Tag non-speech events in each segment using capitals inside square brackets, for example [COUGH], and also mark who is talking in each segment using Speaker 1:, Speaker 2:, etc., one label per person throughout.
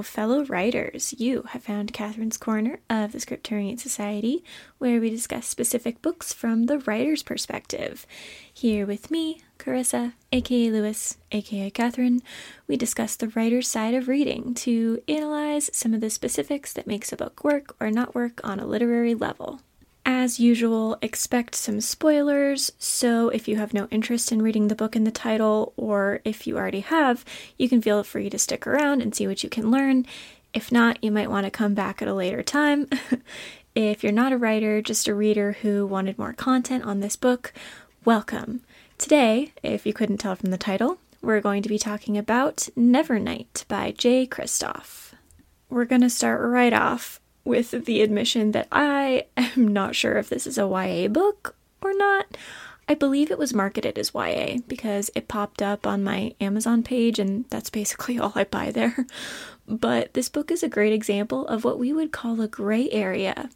Speaker 1: Fellow writers. You have found Katherine's Corner of the Scripturient Society, where we discuss specific books from the writer's perspective. Here with me, Karissa, aka Lewis, aka Katherine, we discuss the writer's side of reading to analyze some of the specifics that makes a book work or not work on a literary level. As usual, expect some spoilers, so if you have no interest in reading the book in the title, or if you already have, you can feel free to stick around and see what you can learn. If not, you might want to come back at a later time. [LAUGHS] if you're not a writer, just a reader who wanted more content on this book, welcome. Today, if you couldn't tell from the title, we're going to be talking about Nevernight by Jay Kristoff. We're going to start right off with the admission that I am not sure if this is a YA book or not. I believe it was marketed as YA because it popped up on my Amazon page, and that's basically [LAUGHS] all I buy there. But this book is a great example of what we would call a gray area.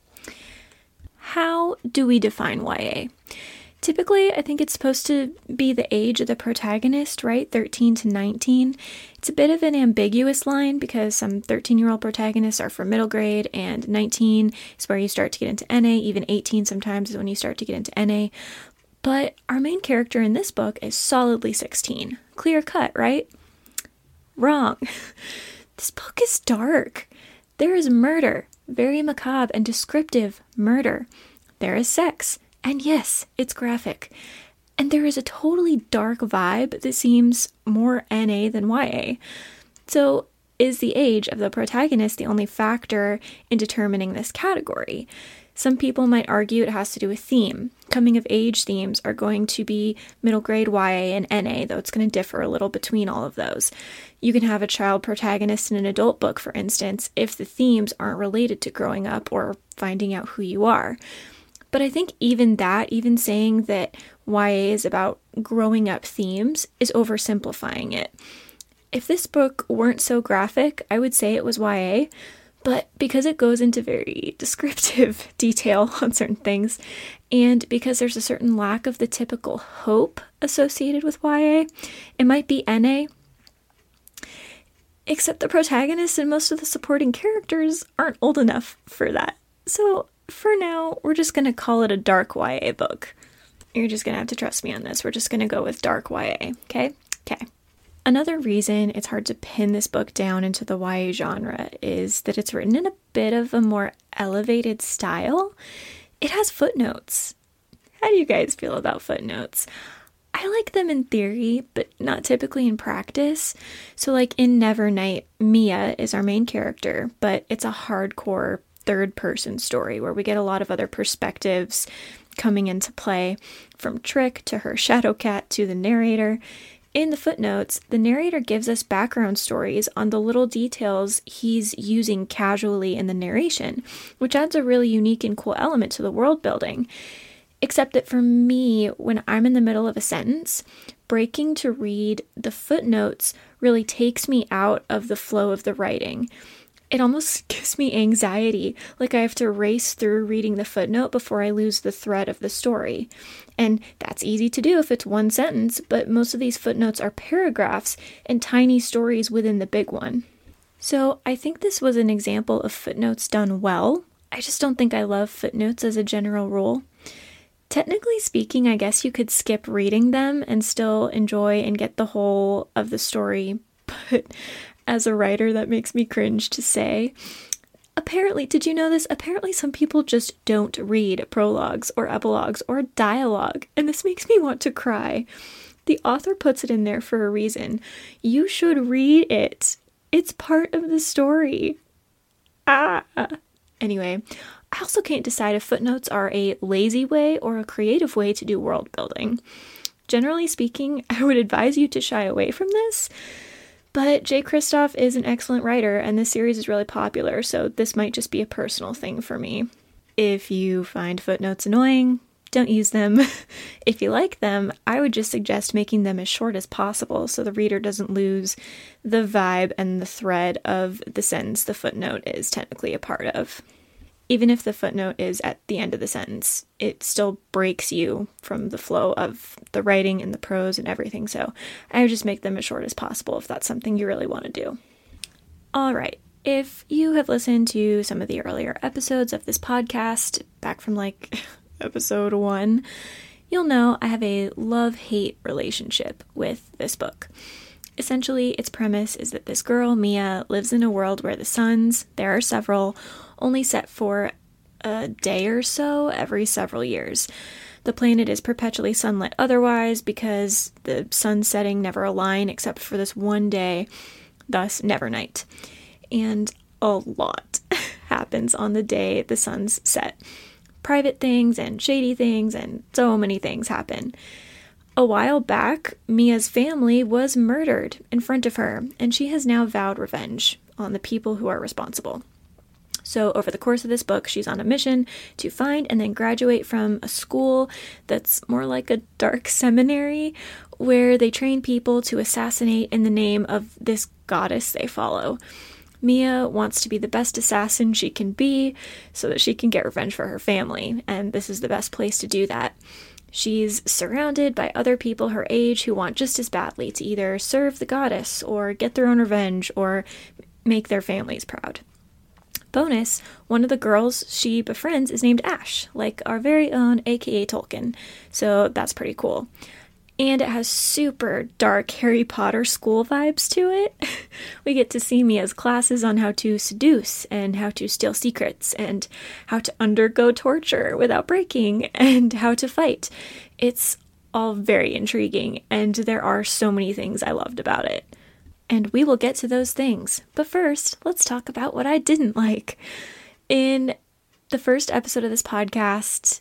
Speaker 1: How do we define YA? Typically, I think it's supposed to be the age of the protagonist, right? 13 to 19. It's a bit of an ambiguous line because some 13 year old protagonists are for middle grade, and 19 is where you start to get into NA. Even 18 sometimes is when you start to get into NA. But our main character in this book is solidly 16. Clear cut, right? Wrong. [LAUGHS] this book is dark. There is murder, very macabre and descriptive murder. There is sex and yes, it's graphic. And there is a totally dark vibe that seems more NA than YA. So, is the age of the protagonist the only factor in determining this category? Some people might argue it has to do with theme. Coming of age themes are going to be middle grade YA and NA, though it's going to differ a little between all of those. You can have a child protagonist in an adult book, for instance, if the themes aren't related to growing up or finding out who you are. But I think even that, even saying that YA is about growing up themes, is oversimplifying it. If this book weren't so graphic, I would say it was YA, but because it goes into very [LAUGHS] descriptive [LAUGHS] detail on certain things, and because there's a certain lack of the typical hope associated with YA, it might be NA. Except the protagonist and most of the supporting characters aren't old enough for that. So for now, we're just going to call it a dark YA book. You're just going to have to trust me on this. We're just going to go with dark YA, okay? Okay. Another reason it's hard to pin this book down into the YA genre is that it's written in a bit of a more elevated style. It has footnotes. How do you guys feel about footnotes? I like them in theory, but not typically in practice. So, like in Nevernight, Mia is our main character, but it's a hardcore third person story where we get a lot of other perspectives coming into play from Tric to her shadow cat to the narrator. In the footnotes, the narrator gives us background stories on the little details he's using casually in the narration, which adds a really unique and cool element to the world building. Except that for me, when I'm in the middle of a sentence, breaking to read the footnotes really takes me out of the flow of the writing it almost [LAUGHS] gives me anxiety, like I have to race through reading the footnote before I lose the thread of the story. And that's easy to do if it's one sentence, but most of these footnotes are paragraphs and tiny stories within the big one. So I think this was an example of footnotes done well. I just don't think I love footnotes as a general rule. Technically speaking, I guess you could skip reading them and still enjoy and get the whole of the story, [LAUGHS] but as a writer that makes me cringe to say. Apparently, did you know this? Apparently, some people just don't read prologues or epilogues or dialogue, and this makes me want to cry. The author puts it in there for a reason. You should read it, it's part of the story. Ah! Anyway, I also can't decide if footnotes are a lazy way or a creative way to do world building. Generally speaking, [LAUGHS] I would advise you to shy away from this but Jay Kristoff is an excellent writer, and this series is really popular, so this might just be a personal thing for me. If you find footnotes annoying, don't use them. [LAUGHS] if you like them, I would just suggest making them as short as possible so the reader doesn't lose the vibe and the thread of the sentence the footnote is technically a part of even if the footnote is at the end of the sentence, it still breaks you from the flow of the writing and the prose and everything. So I would just make them as short as possible if that's something you really want to do. All right. If you have listened to some of the earlier episodes of this podcast, back from like [LAUGHS] episode one, you'll know I have a love hate relationship with this book. Essentially, its premise is that this girl, Mia, lives in a world where the suns, there are several, only set for a day or so every several years. The planet is perpetually sunlit otherwise because the sun setting never align except for this one day, thus never night. And a lot [LAUGHS] happens on the day the sun's set. Private things and shady things and so many things happen. A while back, Mia's family was murdered in front of her, and she has now vowed revenge on the people who are responsible. So, over the course of this book, she's on a mission to find and then graduate from a school that's more like a dark [LAUGHS] seminary where they train people to assassinate in the name of this goddess they follow. Mia wants to be the best assassin she can be so that she can get revenge for her family, and this is the best place to do that. She's surrounded by other people her age who want just as badly to either serve the goddess or get their own revenge or make their families proud. Bonus, one of the girls she befriends is named Ash, like our very own aka Tolkien, so that's pretty cool and it has super dark Harry Potter school vibes to it. [LAUGHS] we get to see Mia's classes on how to seduce and how to steal secrets and how to undergo torture without breaking [LAUGHS] and how to fight. It's all very intriguing, and there are so many things I loved about it. And we will get to those things. But first, let's talk about what I didn't like. In the first episode of this podcast,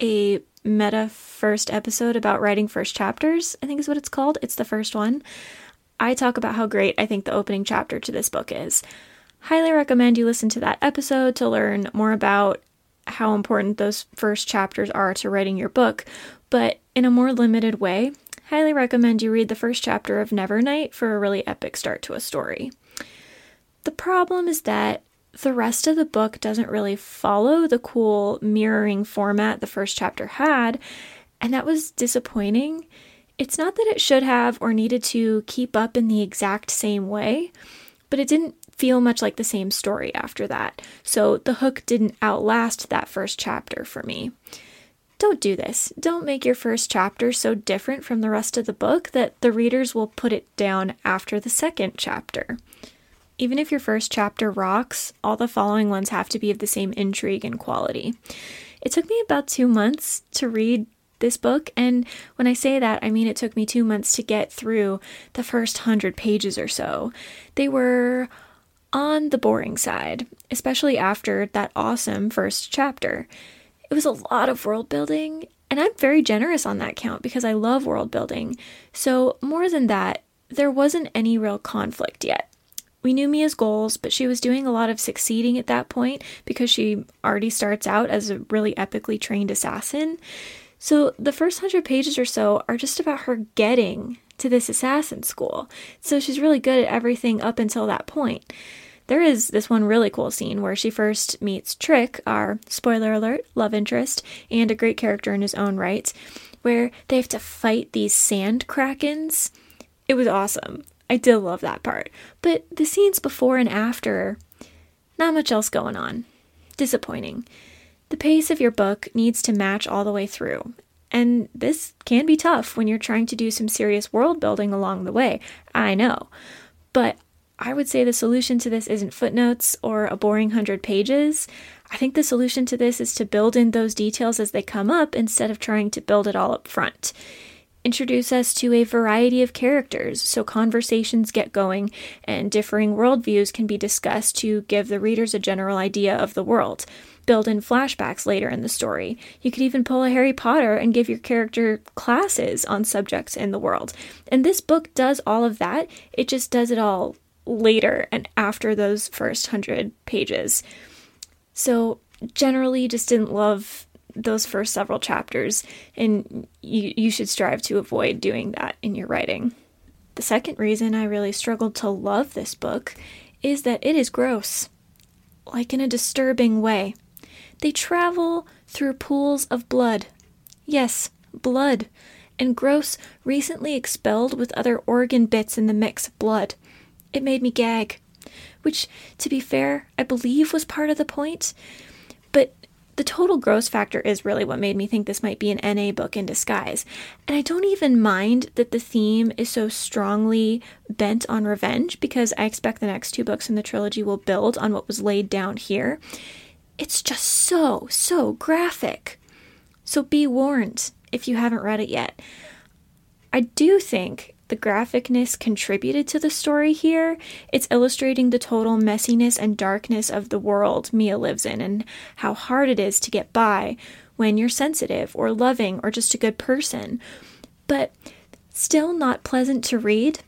Speaker 1: a meta first episode about writing first chapters, I think is what it's called. It's the first one. I talk about how great I think the opening chapter to this book is. Highly recommend you listen to that episode to learn more about how important those first chapters are to writing your book, but in a more limited way, highly recommend you read the first chapter of Nevernight for a really epic start to a story. The problem is that the rest of the book doesn't really follow the cool mirroring format the first chapter had, and that was disappointing. It's not that it should have or needed to keep up in the exact same way, but it didn't feel much like the same story after that. So the hook didn't outlast that first chapter for me. Don't do this. Don't make your first chapter so different from the rest of the book that the readers will put it down after the second chapter. Even if your first chapter rocks, all the following ones have to be of the same intrigue and quality. It took me about two months to read this book, and when I say that, I mean it took me two months to get through the first hundred pages or so. They were on the boring side, especially after that awesome first chapter. It was a lot of world building, and I'm very generous on that count because I love world building. So, more than that, there wasn't any real conflict yet. We knew Mia's goals, but she was doing a lot of succeeding at that point because she already starts out as a really epically trained assassin. So the first hundred pages or so are just about her getting to this assassin school. So she's really good at everything up until that point. There is this one really cool scene where she first meets Tric, our spoiler alert, love interest, and a great character in his own right, where they have to fight these sand krakens. It was awesome. I did love that part. But the scenes before and after, not much else going on. Disappointing. The pace of your book needs to match all the way through. And this can be tough when you're trying to do some serious world building along the way. I know. But I would say the solution to this isn't footnotes or a boring hundred pages. I think the solution to this is to build in those details as they come up instead of trying to build it all up front introduce us to a variety of characters so conversations get going and differing worldviews can be discussed to give the readers a general idea of the world. Build in flashbacks later in the story. You could even pull a Harry Potter and give your character classes on subjects in the world. And this book does all of that, it just does it all later and after those first hundred pages. So, generally, just didn't love those first several chapters, and you, you should strive to avoid doing that in your writing. The second reason I really struggled to love this book is that it is gross, like in a disturbing way. They travel through pools of blood. Yes, blood. And gross, recently expelled with other organ bits in the mix of blood. It made me gag. which, to be fair, I believe was part of the point. The total gross factor is really what made me think this might be an NA book in disguise. And I don't even mind that the theme is so strongly bent on revenge because I expect the next two books in the trilogy will build on what was laid down here. It's just so, so graphic. So be warned if you haven't read it yet. I do think the graphicness contributed to the story here. It's illustrating the total messiness and darkness of the world Mia lives in and how hard it is to get by when you're sensitive or loving or just a good person. But still not pleasant to read.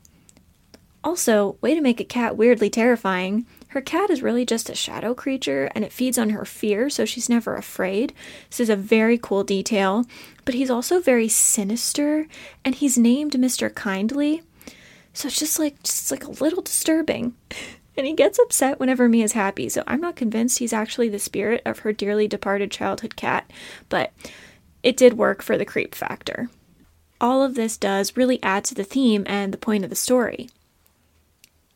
Speaker 1: Also, way to make a cat weirdly terrifying. Her cat is really just a shadow creature and it feeds on her fear, so she's never afraid. This is a very cool detail, but he's also very sinister and he's named Mr. Kindly. So it's just like just like a little disturbing. [LAUGHS] and he gets upset whenever Mia's happy, so I'm not convinced he's actually the spirit of her dearly departed childhood cat, but it did work for the creep factor. All of this does really add to the theme and the point of the story.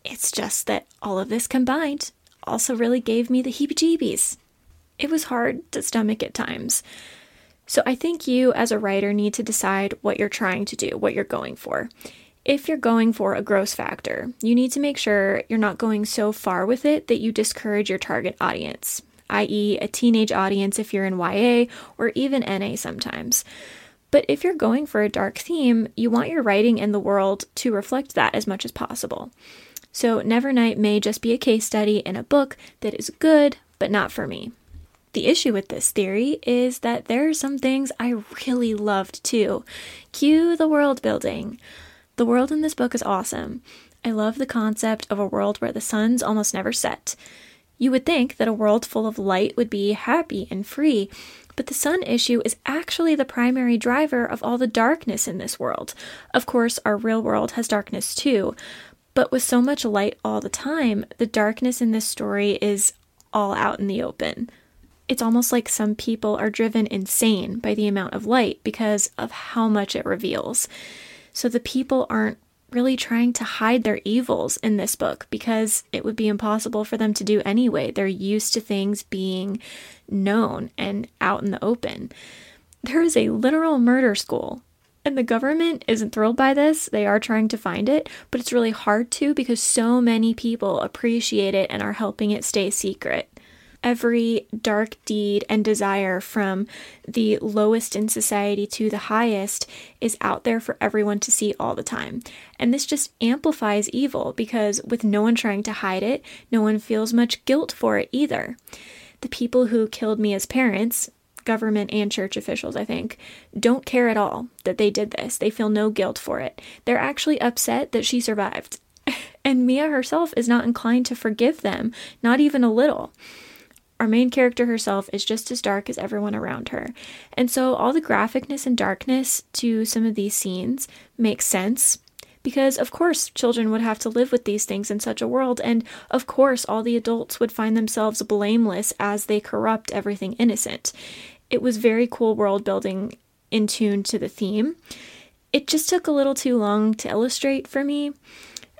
Speaker 1: It's just that all of this combined also really gave me the heebie jeebies. It was hard to stomach at times. So I think you, as a writer, need to decide what you're trying to do, what you're going for. If you're going for a gross factor, you need to make sure you're not going so far with it that you discourage your target audience, i.e., a teenage audience if you're in YA or even NA sometimes. But if you're going for a dark theme, you want your writing and the world to reflect that as much as possible. So, Nevernight may just be a case study in a book that is good, but not for me. The issue with this theory is that there are some things I really loved too. Cue the world building. The world in this book is awesome. I love the concept of a world where the sun's almost never set. You would think that a world full of light would be happy and free, but the sun issue is actually the primary driver of all the darkness in this world. Of course, our real world has darkness too, but with so much light all the time, the darkness in this story is all out in the open. It's almost like some people are driven insane by the amount of light because of how much it reveals. So the people aren't really trying to hide their evils in this book because it would be impossible for them to do anyway. They're used to things being known and out in the open. There is a literal murder school and the government isn't thrilled by this. They are trying to find it, but it's really hard to because so many people appreciate it and are helping it stay secret. Every dark deed and desire from the lowest in society to the highest is out there for everyone to see all the time. And this just amplifies evil because with no one trying to hide it, no one feels much guilt for it either. The people who killed Mia's parents, government and church officials, I think, don't care at all that they did this. They feel no guilt for it. They're actually upset that she survived. [LAUGHS] And Mia herself is not inclined to forgive them, not even a little. Our main character herself is just as dark as everyone around her. And so all the graphicness and darkness to some of these scenes makes sense because of course children would have to live with these things in such a world, and of course all the adults would find themselves blameless as they corrupt everything innocent. It was very cool world building in tune to the theme. It just took a little too long to illustrate for me.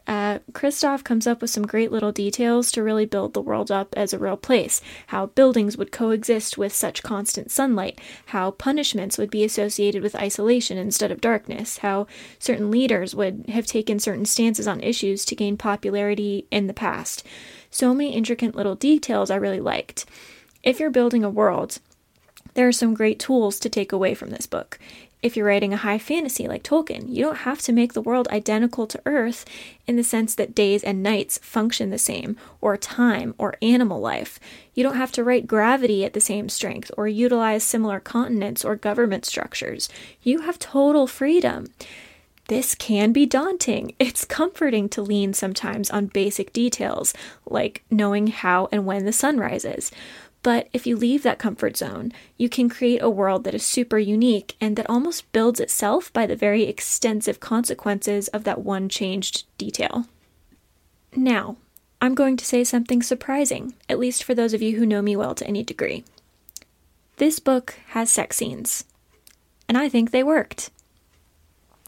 Speaker 1: Uh, Kristoff comes up with some great little details to really build the world up as a real place. How buildings would coexist with such constant sunlight, how punishments would be associated with isolation instead of darkness, how certain leaders would have taken certain stances on issues to gain popularity in the past. So many intricate little details I really liked. If you're building a world, there are some great tools to take away from this book. If you're writing a high fantasy like Tolkien, you don't have to make the world identical to Earth in the sense that days and nights function the same, or time, or animal life. You don't have to write gravity at the same strength, or utilize similar continents or government structures. You have total freedom. This can be daunting. [LAUGHS] It's comforting to lean sometimes on basic details, like knowing how and when the sun rises. But if you leave that comfort zone, you can create a world that is super unique and that almost builds itself by the very extensive consequences of that one changed detail. Now, I'm going to say something surprising, at least for those of you who know me well to any degree. This book has sex scenes, and I think they worked.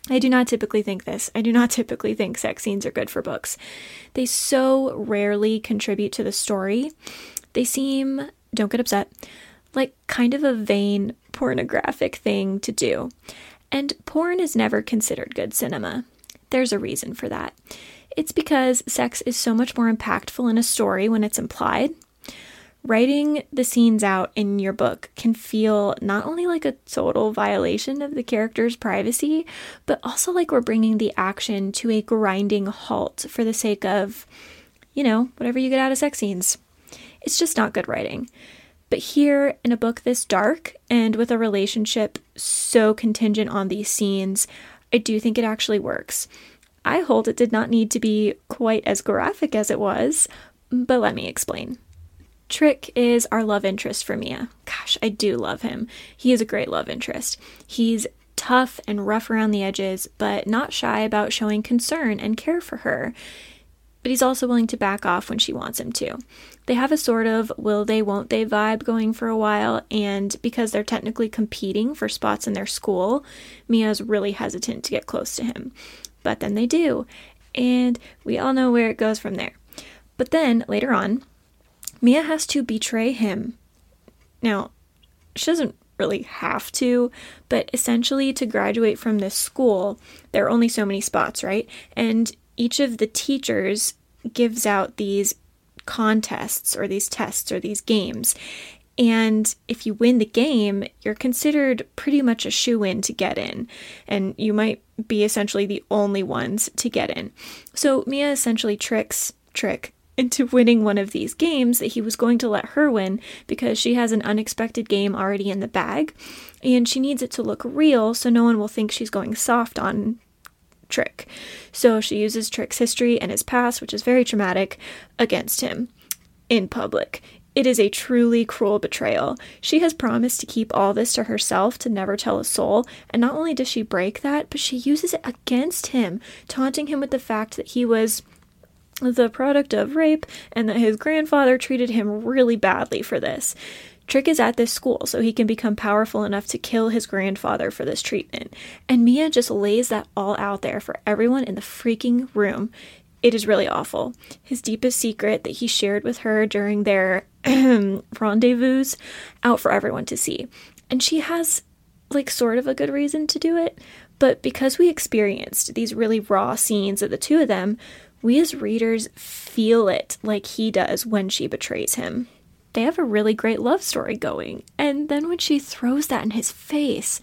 Speaker 1: I do not typically think this. I do not [LAUGHS] typically think sex scenes are good for books. They so rarely contribute to the story. They seem, don't get upset, like kind of a vain pornographic thing to do. And porn is never considered good cinema. There's a reason for that. It's because sex is so much more impactful in a story when it's implied. Writing the scenes out in your book can feel not only like a total violation of the character's privacy, but also like we're bringing the action to a grinding halt for the sake of, you know, whatever you get out of sex scenes. It's just not good writing. But here, in a book this dark and with a relationship so contingent on these scenes, I do think it actually works. I hold it did not need to be quite as graphic as it was, but let me explain. Tric is our love interest for Mia. Gosh, I do love him. He is a great love interest. He's tough and rough around the edges, but not shy about showing concern and care for her. But he's also willing to back off when she wants him to. They have a sort of will they, won't they vibe going for a while, and because they're technically competing for spots in their school, Mia's really hesitant to get close to him. But then they do, and we all know where it goes from there. But then later on, Mia has to betray him. Now, she doesn't really have to, but essentially to graduate from this school, there are only so many spots, right? And each of the teachers gives out these contests or these tests or these games. And if you win the game, you're considered pretty much a shoe in to get in. And you might be essentially the only ones to get in. So Mia essentially tricks Tric into winning one of these games that he was going to let her win because she has an unexpected game already in the bag and she needs it to look real so no one will think she's going soft on Tric. So she uses Tric's history and his past, which is very traumatic, against him in public. It is a truly cruel betrayal. She has promised to keep all this to herself, to never tell a soul, and not only does she break that, but she uses it against him, taunting him with the fact that he was the product of rape and that his grandfather treated him really badly for this. Tric is at this school, so he can become powerful enough to kill his grandfather for this treatment. And Mia just lays that all out there for everyone in the freaking room. It is really awful. His deepest secret that he shared with her during their [CLEARS THROAT] rendezvous out for everyone to see. And she has, like, sort of a good reason to do it. But because we experienced these really raw scenes of the two of them, we as readers feel it like he does when she betrays him. They have a really great love story going, and then when she throws that in his face,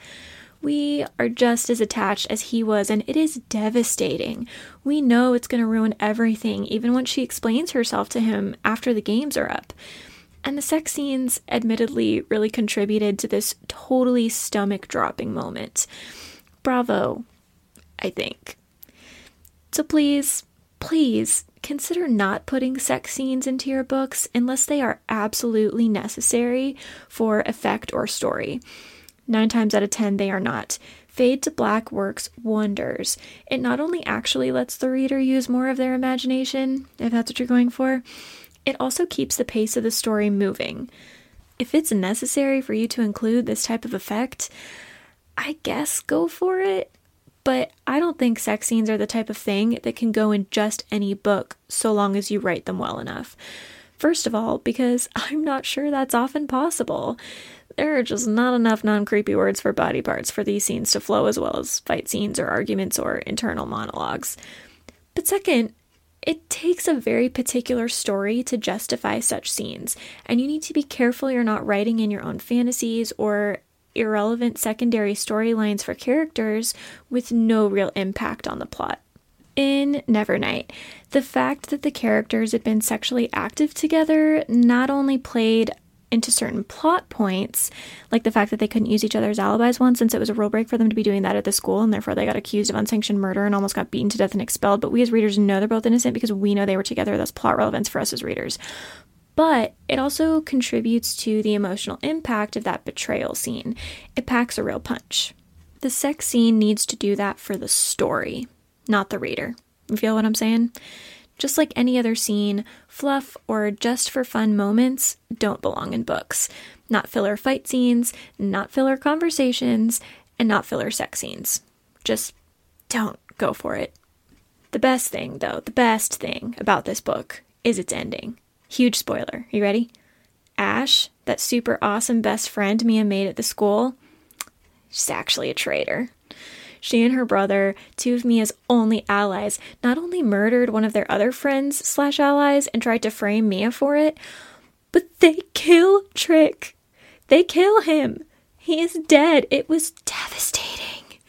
Speaker 1: we are just as attached as he was, and it is devastating. We know it's going to ruin everything, even when she explains herself to him after the games are up. And the sex scenes, admittedly, really contributed to this totally stomach dropping moment. Bravo, I think. So please, please consider not putting sex scenes into your books unless they are absolutely necessary for effect or story. Nine times out of ten, they are not. Fade to Black works wonders. It not only actually lets the reader use more of their imagination, if that's what you're going for, it also keeps the pace of the story moving. If it's necessary for you to include this type of effect, I guess go for it. But I don't think sex scenes are the type of thing that can go in just any book so long as you write them well enough. First of all, because [LAUGHS] I'm not sure that's often possible. There are just not enough non creepy words for body parts for these scenes to flow as well as fight scenes or arguments or internal monologues. But second, it takes a very particular story to justify such scenes, and you need to be careful you're not writing in your own fantasies or irrelevant secondary storylines for characters with no real impact on the plot. In Nevernight, the fact that the characters had been sexually active together not only played into certain plot points, like the fact that they couldn't use each other's alibis once since it was a rule break for them to be doing that at the school, and therefore they got accused of unsanctioned murder and almost got beaten to death and expelled. But we as readers know they're both innocent because we know they were together. That's plot relevance for us as readers but it also contributes to the emotional impact of that betrayal scene. It packs a real punch. The sex scene needs to do that for the story, not the reader. You feel what I'm saying? Just like any other scene, fluff or just for fun moments don't belong in books. Not filler fight scenes, not filler conversations, and not filler sex scenes. Just don't go for it. The best thing, though, the best thing about this book is its ending. Huge spoiler. You ready? Ash, that super awesome best friend Mia made at the school, she's actually a traitor. She and her brother, two of Mia's only allies, not only murdered one of their other friends slash allies and tried to frame Mia for it, but they kill Tric. They kill him. He is dead. It was devastating.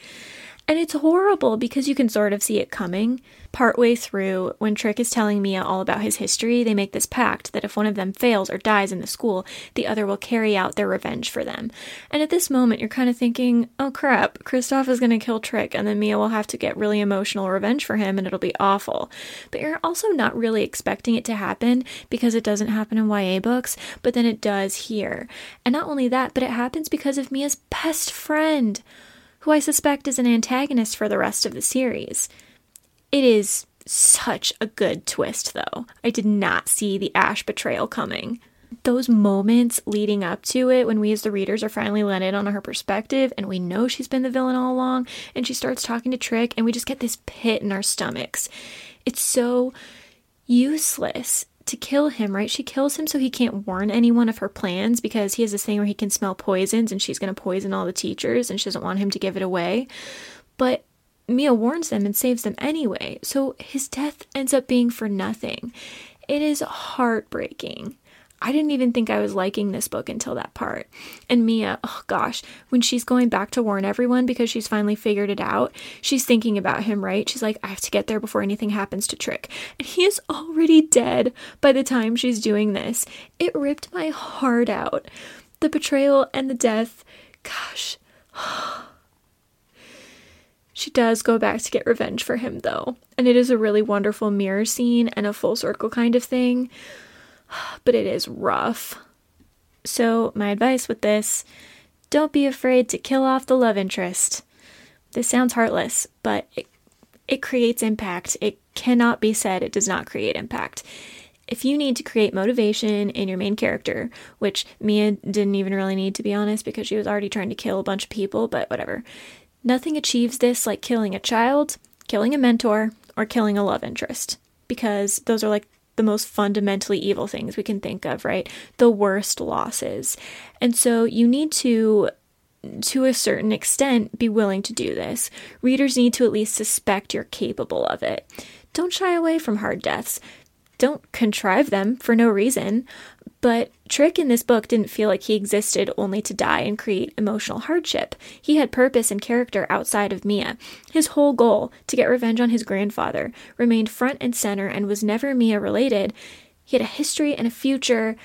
Speaker 1: And it's horrible because you can sort of see it coming. Partway through, when Tric is telling Mia all about his history, they make this pact that if one of them fails or dies in the school, the other will carry out their revenge for them. And at this moment, you're kind of thinking, oh crap, Kristoff is going to kill Tric, and then Mia will have to get really emotional revenge for him, and it'll be awful. But you're also not really expecting it to happen because it doesn't happen in YA books, but then it does here. And not only that, but it happens because of Mia's best friend who I suspect is an antagonist for the rest of the series. It is such a good twist, though. I did not see the Ash betrayal coming. Those moments leading up to it, when we as the readers are finally let in on her perspective, and we know she's been the villain all along, and she starts talking to Tric, and we just get this pit in our stomachs. It's so useless to kill him, right? She kills him so he can't warn anyone of her plans because he has this thing where he can smell poisons and she's going to poison all the teachers and she doesn't want him to give it away. But Mia warns them and saves them anyway, so his death ends up being for nothing. It is heartbreaking. I didn't even think I was liking this book until that part. And Mia, oh gosh, when she's going back to warn everyone because she's finally figured it out, she's thinking about him, right? She's like, I have to get there before anything happens to Tric. And he is already dead by the time she's doing this. It ripped my heart out. The betrayal and the death, gosh. [SIGHS] She does go back to get revenge for him, though, and it is a really wonderful mirror scene and a full circle kind of thing [SIGHS] but it is rough. So, my advice with this don't be afraid to kill off the love interest. This sounds heartless, but it, it creates impact. It cannot be said it does not create impact. If you need to create motivation in your main character, which Mia didn't even really need to be honest because she was already trying to kill a bunch of people, but whatever. Nothing achieves this like killing a child, killing a mentor, or killing a love interest because those are like the most fundamentally evil things we can think of, right? The worst losses. And so you need to to a certain extent be willing to do this. Readers need to at least suspect you're capable of it. Don't shy away from hard deaths. Don't contrive them for no reason. But Tric in this book didn't feel like he existed only to die and create emotional hardship. He had purpose and character outside of Mia. His whole goal, to get revenge on his grandfather, remained front and center and was never Mia related. He had a history and a future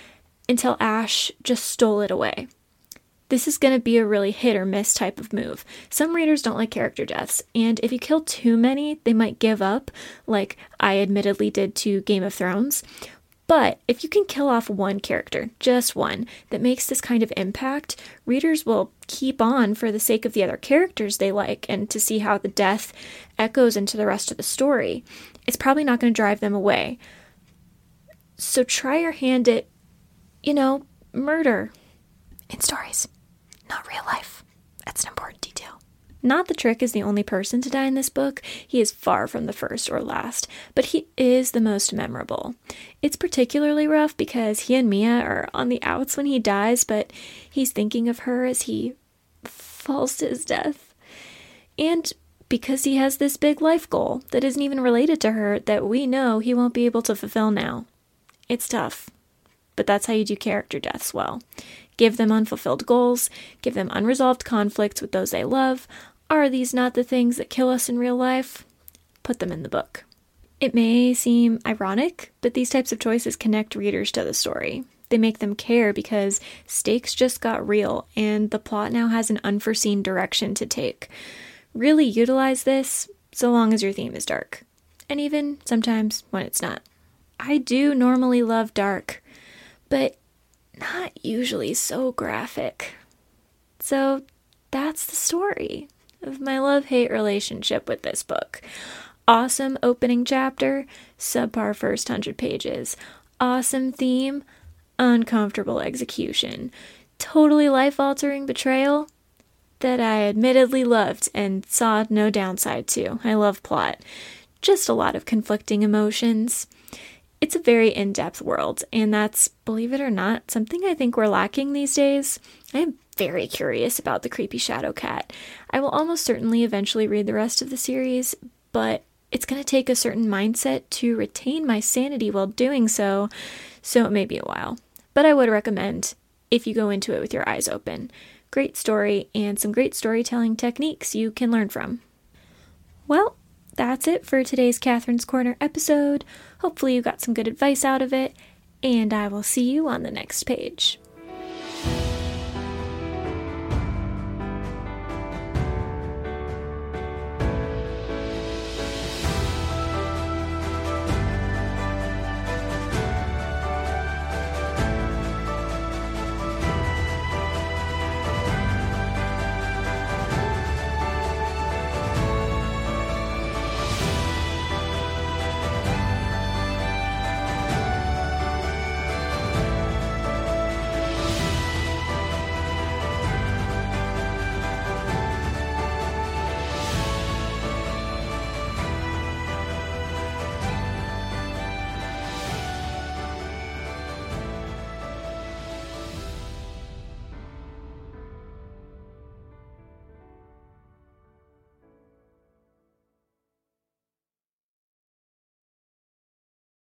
Speaker 1: until Ash just stole it away. This is going to be a really hit or miss type of move. Some readers don't like character deaths, and if you kill too many, they might give up, like I admittedly did to Game of Thrones. But if you can kill off one character, just one, that makes this kind of impact, readers will keep on for the sake of the other characters they like and to see how the death echoes into the rest of the story. It's probably not going to drive them away. So try your hand at, you know, murder in stories, not real life. That's an important. Not that Tric is the only person to die in this book, he is far from the first or last, but he is the most memorable. It's particularly rough because he and Mia are on the outs when he dies, but he's thinking of her as he falls to his death. And because he has this big life goal that isn't even related to her that we know he won't be able to fulfill now. It's tough, but that's how you do character deaths well. Give them unfulfilled goals, give them unresolved conflicts with those they love, are these not the things that kill us in real life? Put them in the book. It may seem ironic, but these types of choices connect readers to the story. They make them care because stakes just got real and the plot now has an unforeseen direction to take. Really utilize this so long as your theme is dark, and even sometimes when it's not. I do normally love dark, but not usually so graphic. So that's the story of my love hate relationship with this book. Awesome opening chapter, subpar first hundred pages. Awesome theme, uncomfortable execution. Totally life altering betrayal, that I admittedly loved and saw no downside to. I love plot. Just a lot of conflicting emotions. It's a very in depth world, and that's, believe it or not, something I think we're lacking these days. I am very curious about the creepy shadow cat. I will almost certainly eventually read the rest of the series, but it's going to take a certain mindset to retain my sanity while doing so, so it may be a while. But I would recommend if you go into it with your eyes open. Great story and some great storytelling techniques you can learn from. Well, that's it for today's Katherine's Corner episode. Hopefully, you got some good advice out of it, and I will see you on the next page.